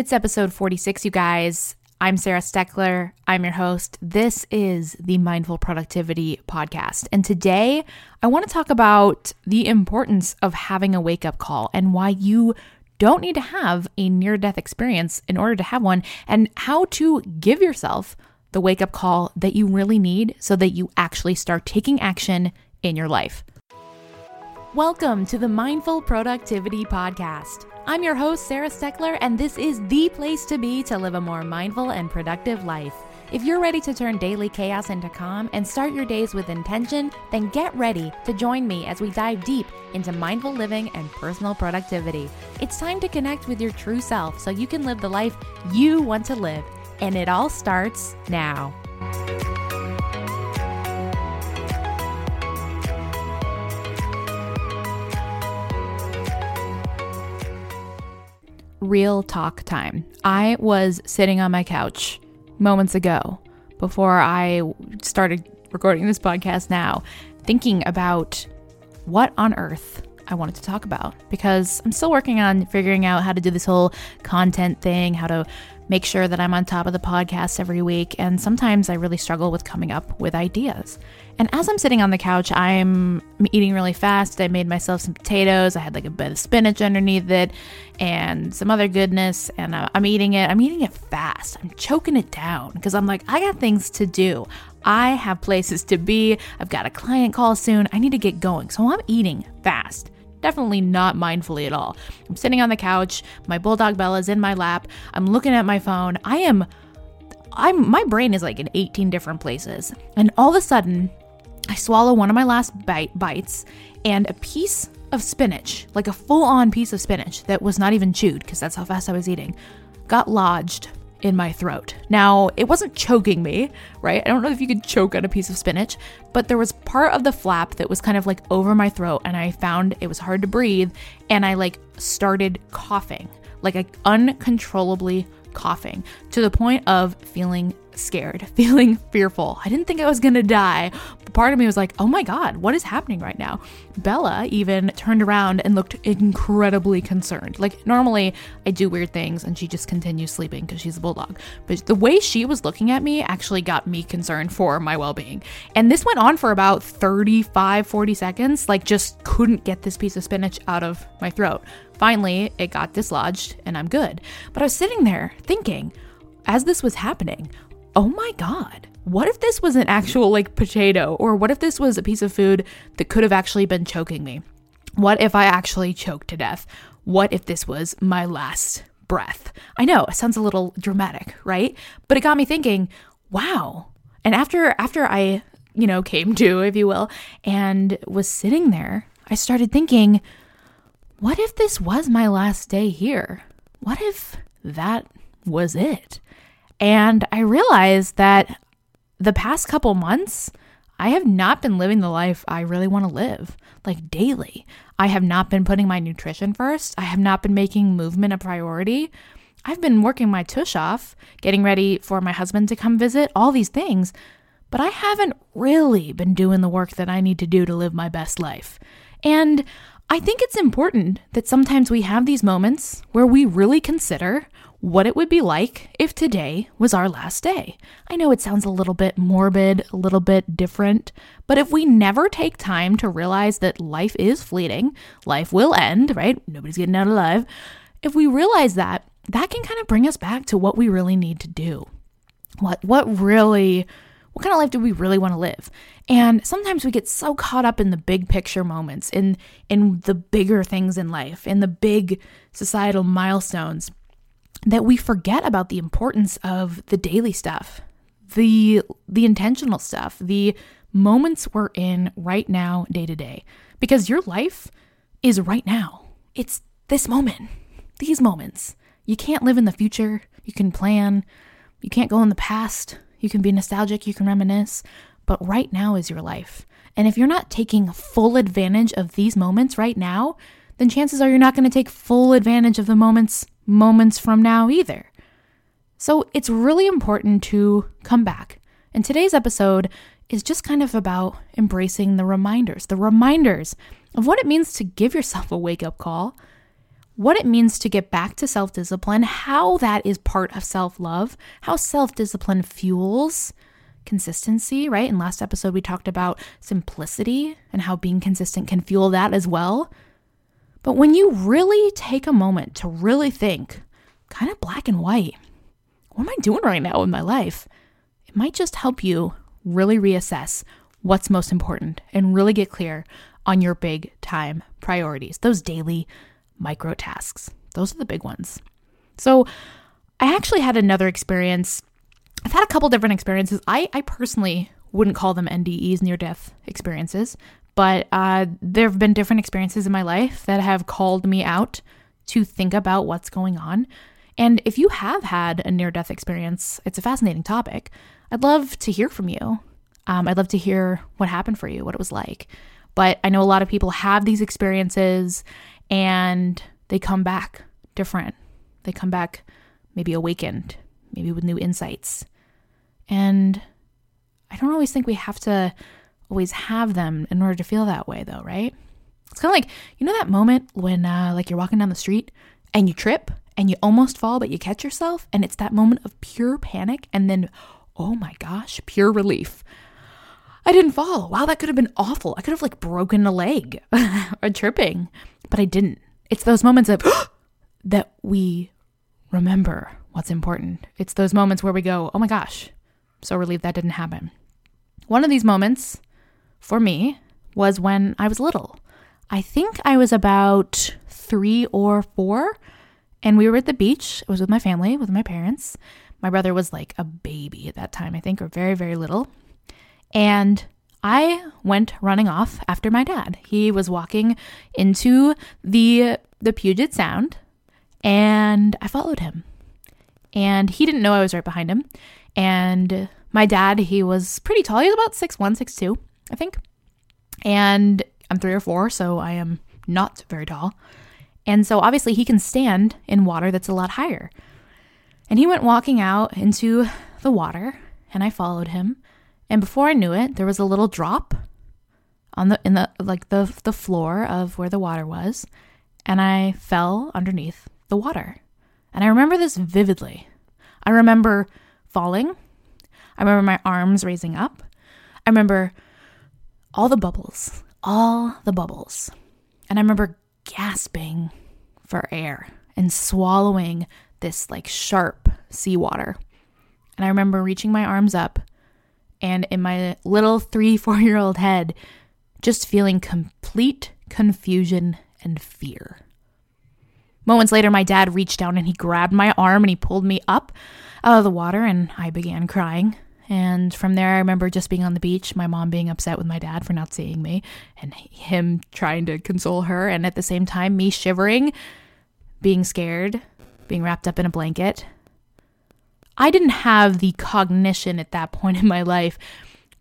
It's episode 46, you guys. I'm Sarah Steckler. I'm your host. This is the Mindful Productivity Podcast. And today I want to talk about the importance of having a wake up call and why you don't need to have a near death experience in order to have one, and how to give yourself the wake up call that you really need so that you actually start taking action in your life. Welcome to the Mindful Productivity Podcast. I'm your host, Sarah Steckler, and this is the place to be to live a more mindful and productive life. If you're ready to turn daily chaos into calm and start your days with intention, then get ready to join me as we dive deep into mindful living and personal productivity. It's time to connect with your true self so you can live the life you want to live. And it all starts now. Real talk time. I was sitting on my couch moments ago before I started recording this podcast now, thinking about what on earth I wanted to talk about because I'm still working on figuring out how to do this whole content thing, how to make sure that I'm on top of the podcast every week. And sometimes I really struggle with coming up with ideas. And as I'm sitting on the couch, I'm eating really fast. I made myself some potatoes. I had like a bit of spinach underneath it and some other goodness. And uh, I'm eating it. I'm eating it fast. I'm choking it down because I'm like, I got things to do. I have places to be. I've got a client call soon. I need to get going. So I'm eating fast definitely not mindfully at all. I'm sitting on the couch, my bulldog Bella's in my lap, I'm looking at my phone. I am I'm my brain is like in 18 different places. And all of a sudden, I swallow one of my last bite bites and a piece of spinach, like a full-on piece of spinach that was not even chewed because that's how fast I was eating, got lodged in my throat. Now, it wasn't choking me, right? I don't know if you could choke on a piece of spinach, but there was part of the flap that was kind of like over my throat, and I found it was hard to breathe, and I like started coughing, like uncontrollably coughing to the point of feeling scared, feeling fearful. I didn't think I was gonna die. Part of me was like, oh my God, what is happening right now? Bella even turned around and looked incredibly concerned. Like, normally I do weird things and she just continues sleeping because she's a bulldog. But the way she was looking at me actually got me concerned for my well being. And this went on for about 35, 40 seconds. Like, just couldn't get this piece of spinach out of my throat. Finally, it got dislodged and I'm good. But I was sitting there thinking, as this was happening, oh my God, what if this was an actual like potato? Or what if this was a piece of food that could have actually been choking me? What if I actually choked to death? What if this was my last breath? I know it sounds a little dramatic, right? But it got me thinking, wow. And after after I, you know, came to, if you will, and was sitting there, I started thinking, what if this was my last day here? What if that was it? And I realized that the past couple months, I have not been living the life I really want to live, like daily. I have not been putting my nutrition first. I have not been making movement a priority. I've been working my tush off, getting ready for my husband to come visit, all these things. But I haven't really been doing the work that I need to do to live my best life. And I think it's important that sometimes we have these moments where we really consider what it would be like if today was our last day. I know it sounds a little bit morbid, a little bit different, but if we never take time to realize that life is fleeting, life will end, right? Nobody's getting out alive. If we realize that, that can kind of bring us back to what we really need to do. What what really what kind of life do we really want to live? And sometimes we get so caught up in the big picture moments, in in the bigger things in life, in the big societal milestones that we forget about the importance of the daily stuff, the the intentional stuff, the moments we're in right now day to day because your life is right now. It's this moment. These moments. You can't live in the future. You can plan. You can't go in the past. You can be nostalgic, you can reminisce, but right now is your life. And if you're not taking full advantage of these moments right now, then chances are you're not going to take full advantage of the moments moments from now either. So it's really important to come back. And today's episode is just kind of about embracing the reminders, the reminders of what it means to give yourself a wake up call, what it means to get back to self discipline, how that is part of self love, how self discipline fuels consistency, right? In last episode, we talked about simplicity and how being consistent can fuel that as well. But when you really take a moment to really think, kind of black and white, what am I doing right now in my life? It might just help you really reassess what's most important and really get clear on your big time priorities, those daily micro tasks. Those are the big ones. So, I actually had another experience. I've had a couple different experiences. I, I personally wouldn't call them NDEs, near death experiences, but uh, there have been different experiences in my life that have called me out to think about what's going on. And if you have had a near death experience, it's a fascinating topic. I'd love to hear from you. Um, I'd love to hear what happened for you, what it was like. But I know a lot of people have these experiences and they come back different. They come back maybe awakened, maybe with new insights. And I don't always think we have to always have them in order to feel that way, though, right? It's kind of like, you know, that moment when, uh, like, you're walking down the street and you trip and you almost fall, but you catch yourself, and it's that moment of pure panic, and then, oh my gosh, pure relief. I didn't fall. Wow, that could have been awful. I could have like broken a leg or tripping, but I didn't. It's those moments of that we remember what's important. It's those moments where we go, "Oh my gosh, so relieved that didn't happen." One of these moments for me was when I was little. I think I was about 3 or 4 and we were at the beach. It was with my family, with my parents. My brother was like a baby at that time, I think, or very very little. And I went running off after my dad. He was walking into the the Puget Sound and I followed him. And he didn't know I was right behind him. And my dad, he was pretty tall. He was about six one, six two, I think. And I'm three or four, so I am not very tall. And so obviously he can stand in water that's a lot higher. And he went walking out into the water, and I followed him. And before I knew it, there was a little drop on the in the like the the floor of where the water was, and I fell underneath the water. And I remember this vividly. I remember falling. I remember my arms raising up. I remember all the bubbles, all the bubbles. And I remember gasping for air and swallowing this like sharp seawater. And I remember reaching my arms up and in my little three, four year old head, just feeling complete confusion and fear. Moments later, my dad reached down and he grabbed my arm and he pulled me up out of the water, and I began crying. And from there, I remember just being on the beach, my mom being upset with my dad for not seeing me, and him trying to console her, and at the same time, me shivering, being scared, being wrapped up in a blanket, I didn't have the cognition at that point in my life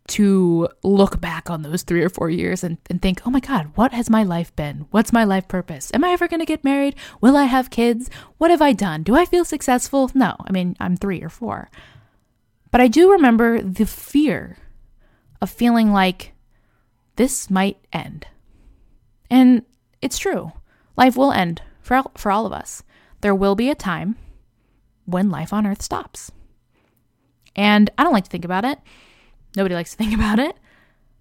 to look back on those three or four years and, and think, oh my God, what has my life been? What's my life purpose? Am I ever going to get married? Will I have kids? What have I done? Do I feel successful? No, I mean, I'm three or four. But I do remember the fear of feeling like this might end. And it's true. Life will end for, for all of us. There will be a time when life on Earth stops. And I don't like to think about it. Nobody likes to think about it.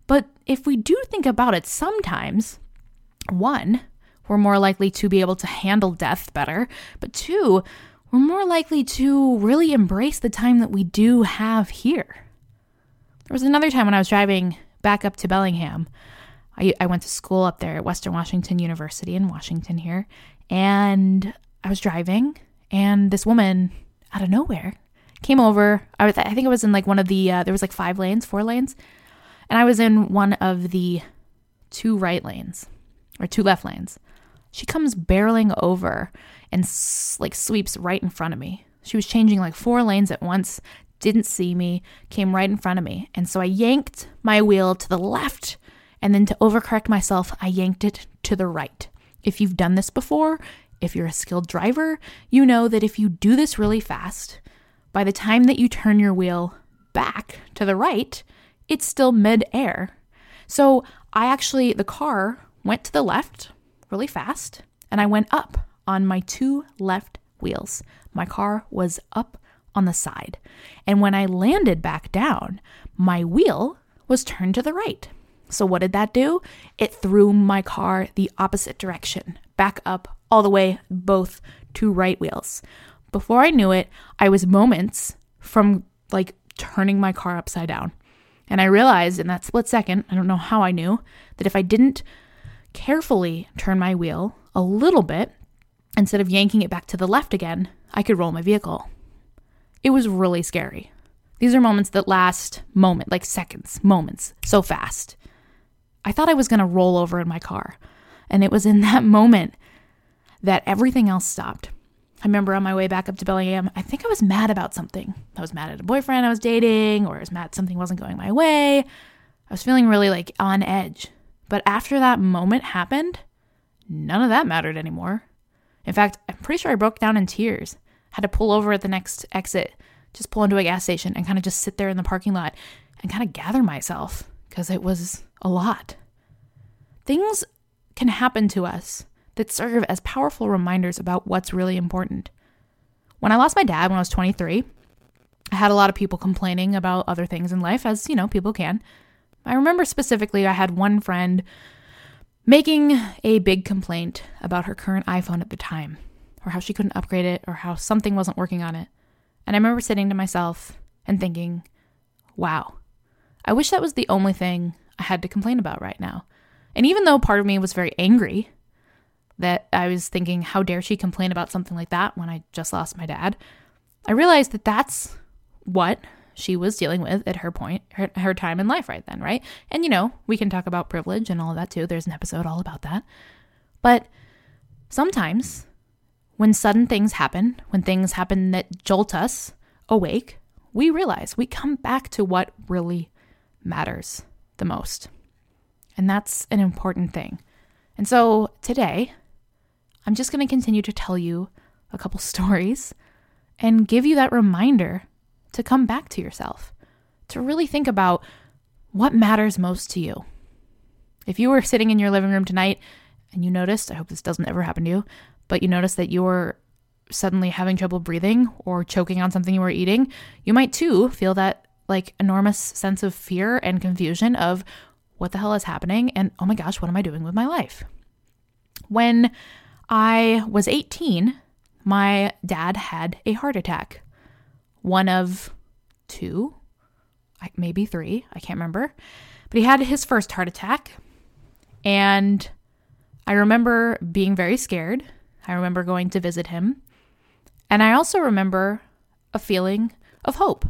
But if we do think about it sometimes, one, we're more likely to be able to handle death better. But two, we're more likely to really embrace the time that we do have here. There was another time when I was driving back up to Bellingham. I, I went to school up there at Western Washington University in Washington here. And I was driving and this woman out of nowhere came over. I was, I think it was in like one of the uh, there was like five lanes, four lanes, and I was in one of the two right lanes or two left lanes. She comes barreling over and like sweeps right in front of me. She was changing like four lanes at once, didn't see me, came right in front of me. And so I yanked my wheel to the left, and then to overcorrect myself, I yanked it to the right. If you've done this before, if you're a skilled driver, you know that if you do this really fast, by the time that you turn your wheel back to the right, it's still mid air. So I actually, the car went to the left really fast and I went up on my two left wheels. My car was up on the side. And when I landed back down, my wheel was turned to the right. So, what did that do? It threw my car the opposite direction, back up all the way, both two right wheels. Before I knew it, I was moments from like turning my car upside down. And I realized in that split second, I don't know how I knew, that if I didn't carefully turn my wheel a little bit, instead of yanking it back to the left again, I could roll my vehicle. It was really scary. These are moments that last moment, like seconds, moments, so fast. I thought I was going to roll over in my car. And it was in that moment that everything else stopped. I remember on my way back up to Bellingham, I think I was mad about something. I was mad at a boyfriend I was dating, or I was mad something wasn't going my way. I was feeling really like on edge. But after that moment happened, none of that mattered anymore. In fact, I'm pretty sure I broke down in tears. Had to pull over at the next exit, just pull into a gas station and kind of just sit there in the parking lot and kind of gather myself because it was a lot. Things can happen to us that serve as powerful reminders about what's really important. When I lost my dad when I was 23, I had a lot of people complaining about other things in life, as you know, people can. I remember specifically I had one friend making a big complaint about her current iPhone at the time, or how she couldn't upgrade it, or how something wasn't working on it. And I remember sitting to myself and thinking, wow, I wish that was the only thing I had to complain about right now. And even though part of me was very angry that I was thinking, how dare she complain about something like that when I just lost my dad? I realized that that's what she was dealing with at her point, her, her time in life right then, right? And you know, we can talk about privilege and all of that too. There's an episode all about that. But sometimes when sudden things happen, when things happen that jolt us awake, we realize we come back to what really matters the most. And that's an important thing. And so today, I'm just going to continue to tell you a couple stories and give you that reminder to come back to yourself, to really think about what matters most to you. If you were sitting in your living room tonight and you noticed, I hope this doesn't ever happen to you, but you noticed that you're suddenly having trouble breathing or choking on something you were eating, you might too feel that like enormous sense of fear and confusion of what the hell is happening and oh my gosh, what am I doing with my life? When I was 18, my dad had a heart attack. One of two, maybe three, I can't remember. But he had his first heart attack. And I remember being very scared. I remember going to visit him. And I also remember a feeling of hope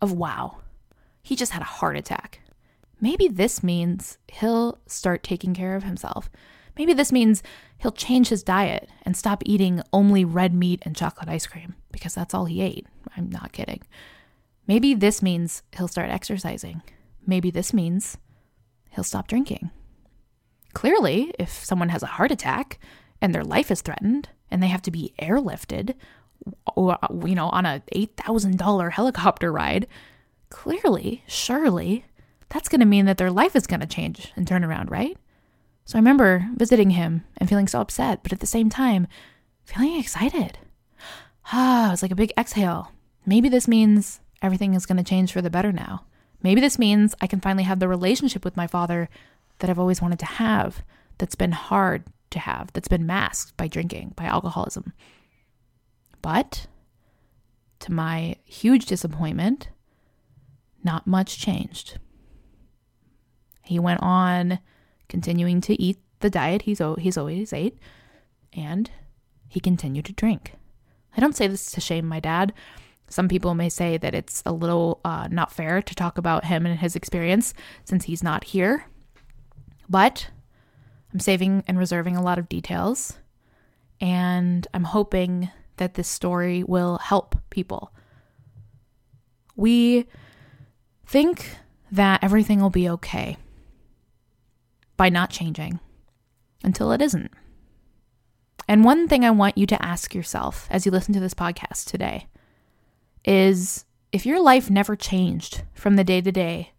of wow, he just had a heart attack. Maybe this means he'll start taking care of himself. Maybe this means he'll change his diet and stop eating only red meat and chocolate ice cream because that's all he ate. I'm not kidding. Maybe this means he'll start exercising. Maybe this means he'll stop drinking. Clearly, if someone has a heart attack and their life is threatened and they have to be airlifted you know on a $8,000 helicopter ride, clearly, surely that's going to mean that their life is going to change and turn around, right? So I remember visiting him and feeling so upset, but at the same time, feeling excited. Ah, it was like a big exhale. Maybe this means everything is going to change for the better now. Maybe this means I can finally have the relationship with my father that I've always wanted to have, that's been hard to have, that's been masked by drinking, by alcoholism. But to my huge disappointment, not much changed. He went on continuing to eat the diet he's, he's always ate, and he continued to drink. I don't say this to shame my dad. Some people may say that it's a little uh, not fair to talk about him and his experience since he's not here. But I'm saving and reserving a lot of details, and I'm hoping that this story will help people. We think that everything will be okay by not changing until it isn't. And one thing I want you to ask yourself as you listen to this podcast today is if your life never changed from the day to day,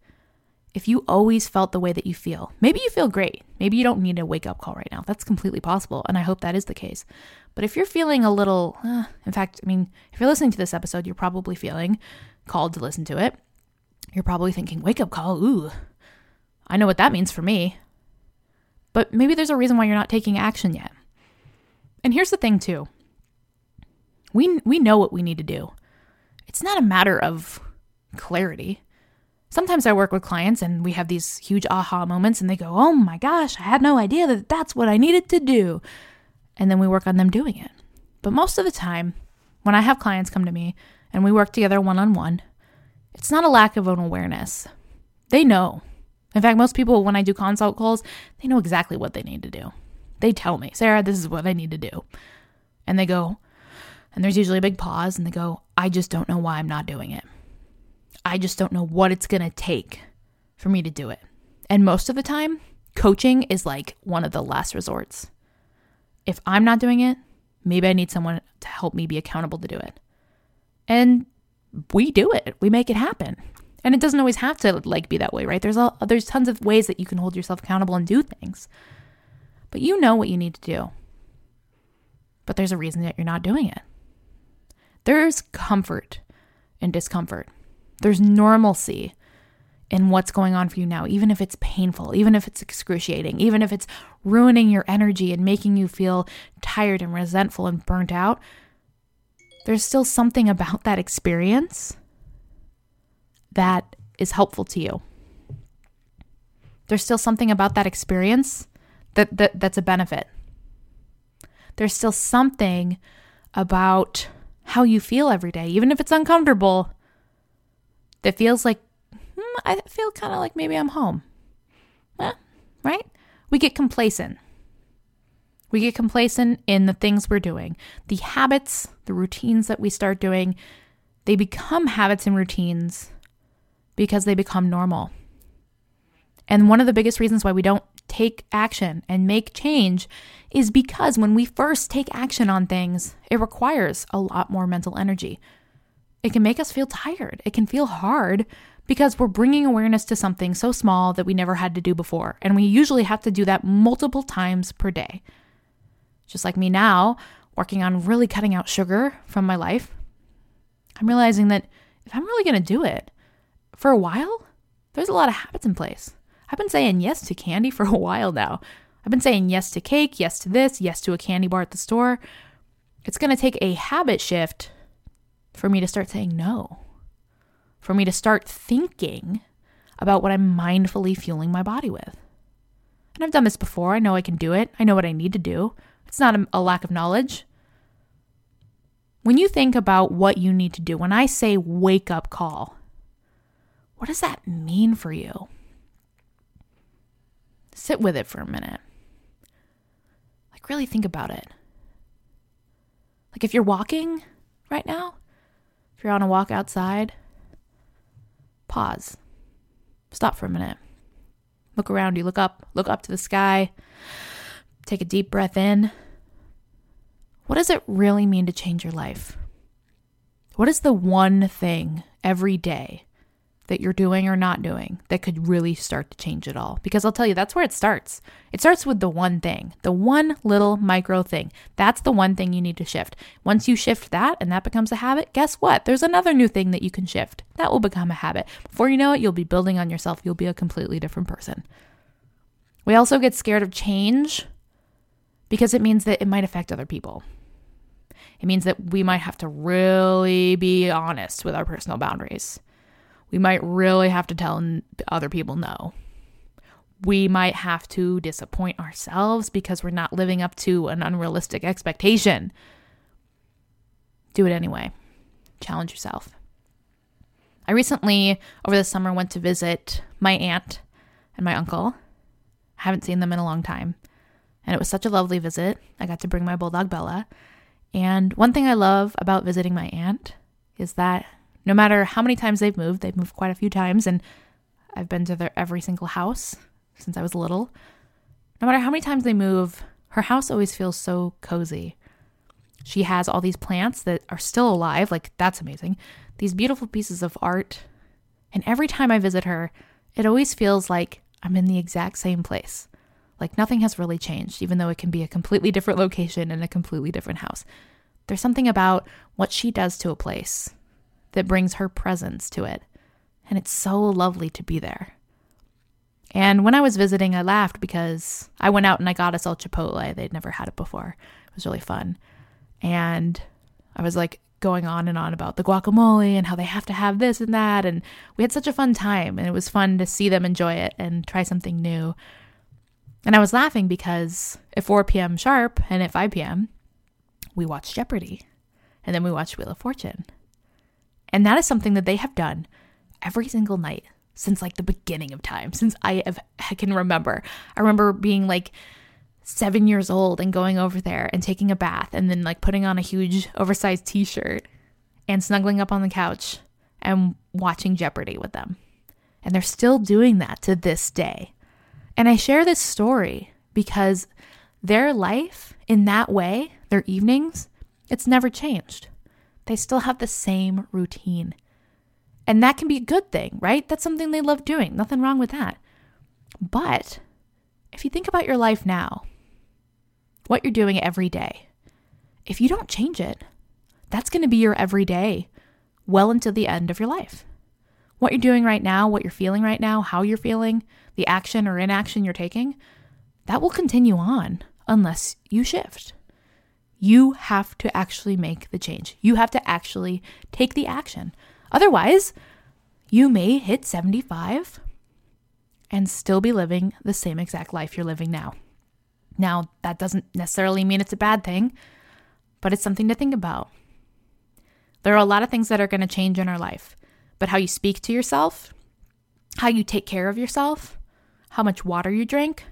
if you always felt the way that you feel, maybe you feel great. Maybe you don't need a wake up call right now. That's completely possible. And I hope that is the case. But if you're feeling a little, uh, in fact, I mean, if you're listening to this episode, you're probably feeling called to listen to it. You're probably thinking, wake up call, ooh, I know what that means for me. But maybe there's a reason why you're not taking action yet. And here's the thing, too we, we know what we need to do. It's not a matter of clarity. Sometimes I work with clients and we have these huge aha moments and they go, oh my gosh, I had no idea that that's what I needed to do. And then we work on them doing it. But most of the time, when I have clients come to me and we work together one on one, it's not a lack of an awareness. They know. In fact, most people, when I do consult calls, they know exactly what they need to do. They tell me, Sarah, this is what I need to do. And they go, and there's usually a big pause, and they go, I just don't know why I'm not doing it. I just don't know what it's going to take for me to do it. And most of the time, coaching is like one of the last resorts. If I'm not doing it, maybe I need someone to help me be accountable to do it. And we do it. We make it happen. And it doesn't always have to like be that way, right? There's all there's tons of ways that you can hold yourself accountable and do things. But you know what you need to do. But there's a reason that you're not doing it. There's comfort in discomfort. There's normalcy in what's going on for you now, even if it's painful, even if it's excruciating, even if it's ruining your energy and making you feel tired and resentful and burnt out. There's still something about that experience that is helpful to you. There's still something about that experience that, that that's a benefit. There's still something about how you feel every day, even if it's uncomfortable, that feels like, hmm, I feel kind of like maybe I'm home. Eh, right? We get complacent. We get complacent in the things we're doing. The habits, the routines that we start doing, they become habits and routines because they become normal. And one of the biggest reasons why we don't take action and make change is because when we first take action on things, it requires a lot more mental energy. It can make us feel tired. It can feel hard because we're bringing awareness to something so small that we never had to do before. And we usually have to do that multiple times per day. Just like me now, working on really cutting out sugar from my life, I'm realizing that if I'm really going to do it for a while, there's a lot of habits in place. I've been saying yes to candy for a while now. I've been saying yes to cake, yes to this, yes to a candy bar at the store. It's going to take a habit shift for me to start saying no, for me to start thinking about what I'm mindfully fueling my body with. And I've done this before. I know I can do it. I know what I need to do. It's not a, a lack of knowledge. When you think about what you need to do, when I say wake up call, what does that mean for you? Sit with it for a minute. Like, really think about it. Like, if you're walking right now, if you're on a walk outside, pause. Stop for a minute. Look around you, look up, look up to the sky. Take a deep breath in. What does it really mean to change your life? What is the one thing every day that you're doing or not doing that could really start to change it all. Because I'll tell you, that's where it starts. It starts with the one thing, the one little micro thing. That's the one thing you need to shift. Once you shift that and that becomes a habit, guess what? There's another new thing that you can shift. That will become a habit. Before you know it, you'll be building on yourself. You'll be a completely different person. We also get scared of change because it means that it might affect other people. It means that we might have to really be honest with our personal boundaries we might really have to tell other people no. We might have to disappoint ourselves because we're not living up to an unrealistic expectation. Do it anyway. Challenge yourself. I recently, over the summer, went to visit my aunt and my uncle. I haven't seen them in a long time. And it was such a lovely visit. I got to bring my bulldog Bella. And one thing I love about visiting my aunt is that no matter how many times they've moved, they've moved quite a few times, and I've been to their every single house since I was little. No matter how many times they move, her house always feels so cozy. She has all these plants that are still alive, like that's amazing. These beautiful pieces of art. And every time I visit her, it always feels like I'm in the exact same place. Like nothing has really changed, even though it can be a completely different location and a completely different house. There's something about what she does to a place that brings her presence to it. And it's so lovely to be there. And when I was visiting, I laughed because I went out and I got us all Chipotle. They'd never had it before. It was really fun. And I was like going on and on about the guacamole and how they have to have this and that. And we had such a fun time. And it was fun to see them enjoy it and try something new. And I was laughing because at 4 p.m. sharp and at 5 p.m., we watched Jeopardy. And then we watched Wheel of Fortune. And that is something that they have done every single night since like the beginning of time, since I have I can remember. I remember being like seven years old and going over there and taking a bath and then like putting on a huge oversized t-shirt and snuggling up on the couch and watching Jeopardy with them. And they're still doing that to this day. And I share this story because their life in that way, their evenings, it's never changed. They still have the same routine. And that can be a good thing, right? That's something they love doing. Nothing wrong with that. But if you think about your life now, what you're doing every day, if you don't change it, that's going to be your everyday well into the end of your life. What you're doing right now, what you're feeling right now, how you're feeling, the action or inaction you're taking, that will continue on unless you shift. You have to actually make the change. You have to actually take the action. Otherwise, you may hit 75 and still be living the same exact life you're living now. Now, that doesn't necessarily mean it's a bad thing, but it's something to think about. There are a lot of things that are going to change in our life, but how you speak to yourself, how you take care of yourself, how much water you drink,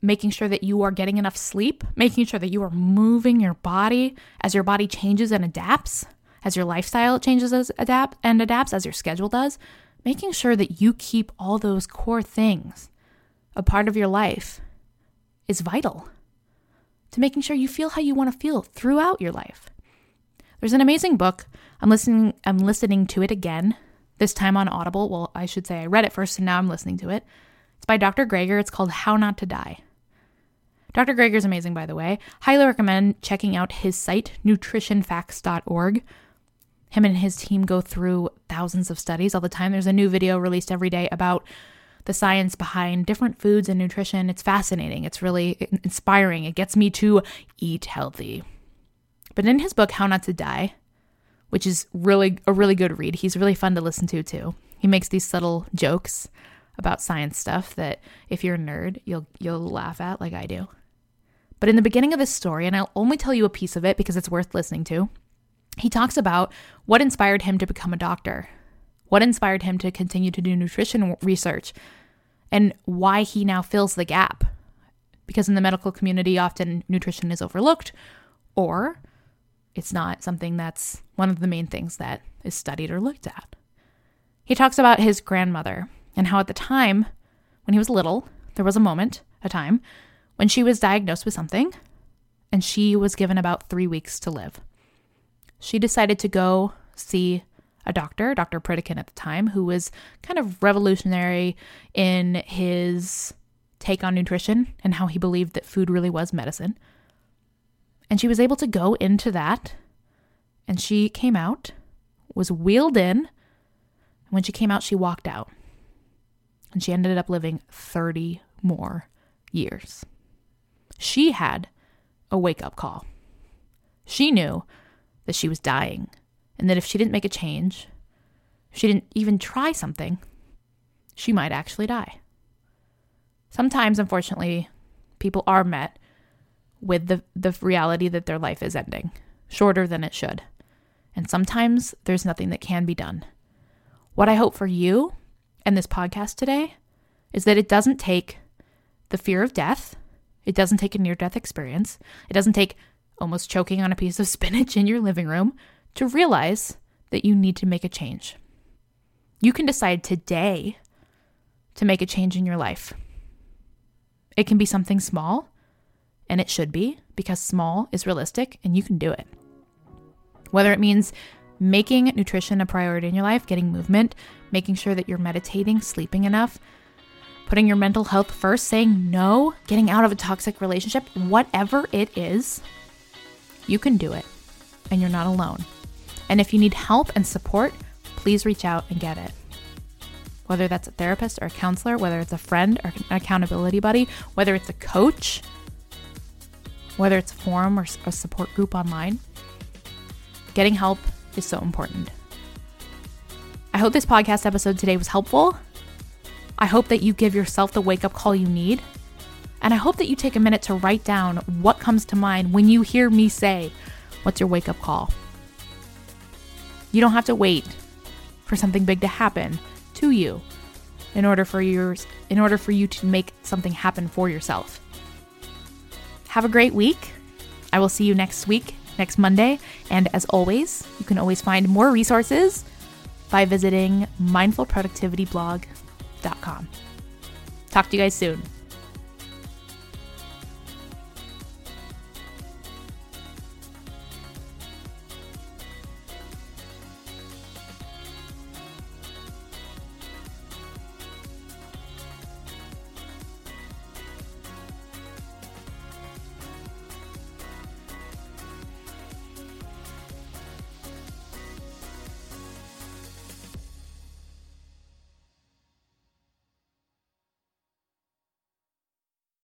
making sure that you are getting enough sleep, making sure that you are moving your body as your body changes and adapts as your lifestyle changes as adapt and adapts as your schedule does, making sure that you keep all those core things a part of your life is vital to making sure you feel how you want to feel throughout your life. There's an amazing book. I'm listening I'm listening to it again, this time on Audible. Well, I should say I read it first and now I'm listening to it. It's by Dr. Greger. It's called How Not to Die. Dr. Greger is amazing, by the way. Highly recommend checking out his site, nutritionfacts.org, him and his team go through thousands of studies all the time. There's a new video released every day about the science behind different foods and nutrition. It's fascinating. It's really inspiring. It gets me to eat healthy. But in his book How Not to Die, which is really a really good read. He's really fun to listen to too. He makes these subtle jokes about science stuff that if you're a nerd, you'll you'll laugh at like I do. But in the beginning of his story, and I'll only tell you a piece of it because it's worth listening to, he talks about what inspired him to become a doctor, what inspired him to continue to do nutrition research, and why he now fills the gap. Because in the medical community, often nutrition is overlooked, or it's not something that's one of the main things that is studied or looked at. He talks about his grandmother and how at the time, when he was little, there was a moment, a time, when she was diagnosed with something and she was given about three weeks to live she decided to go see a doctor, Dr. Pritikin at the time, who was kind of revolutionary in his take on nutrition and how he believed that food really was medicine. And she was able to go into that. And she came out, was wheeled in. And when she came out, she walked out. And she ended up living 30 more years. She had a wake up call. She knew that she was dying, and that if she didn't make a change, she didn't even try something, she might actually die. Sometimes, unfortunately, people are met with the, the reality that their life is ending, shorter than it should. And sometimes there's nothing that can be done. What I hope for you and this podcast today is that it doesn't take the fear of death, it doesn't take a near death experience, it doesn't take almost choking on a piece of spinach in your living room, to realize that you need to make a change. You can decide today to make a change in your life. It can be something small, and it should be because small is realistic and you can do it. Whether it means making nutrition a priority in your life, getting movement, making sure that you're meditating, sleeping enough, putting your mental health first, saying no, getting out of a toxic relationship, whatever it is, you can do it. And you're not alone. And if you need help and support, please reach out and get it. Whether that's a therapist or a counselor, whether it's a friend or an accountability buddy, whether it's a coach, whether it's a forum or a support group online, getting help is so important. I hope this podcast episode today was helpful. I hope that you give yourself the wake up call you need. And I hope that you take a minute to write down what comes to mind when you hear me say, What's your wake up call? You don't have to wait for something big to happen to you in order for yours in order for you to make something happen for yourself. Have a great week. I will see you next week, next Monday, and as always, you can always find more resources by visiting mindfulproductivityblog.com. Talk to you guys soon.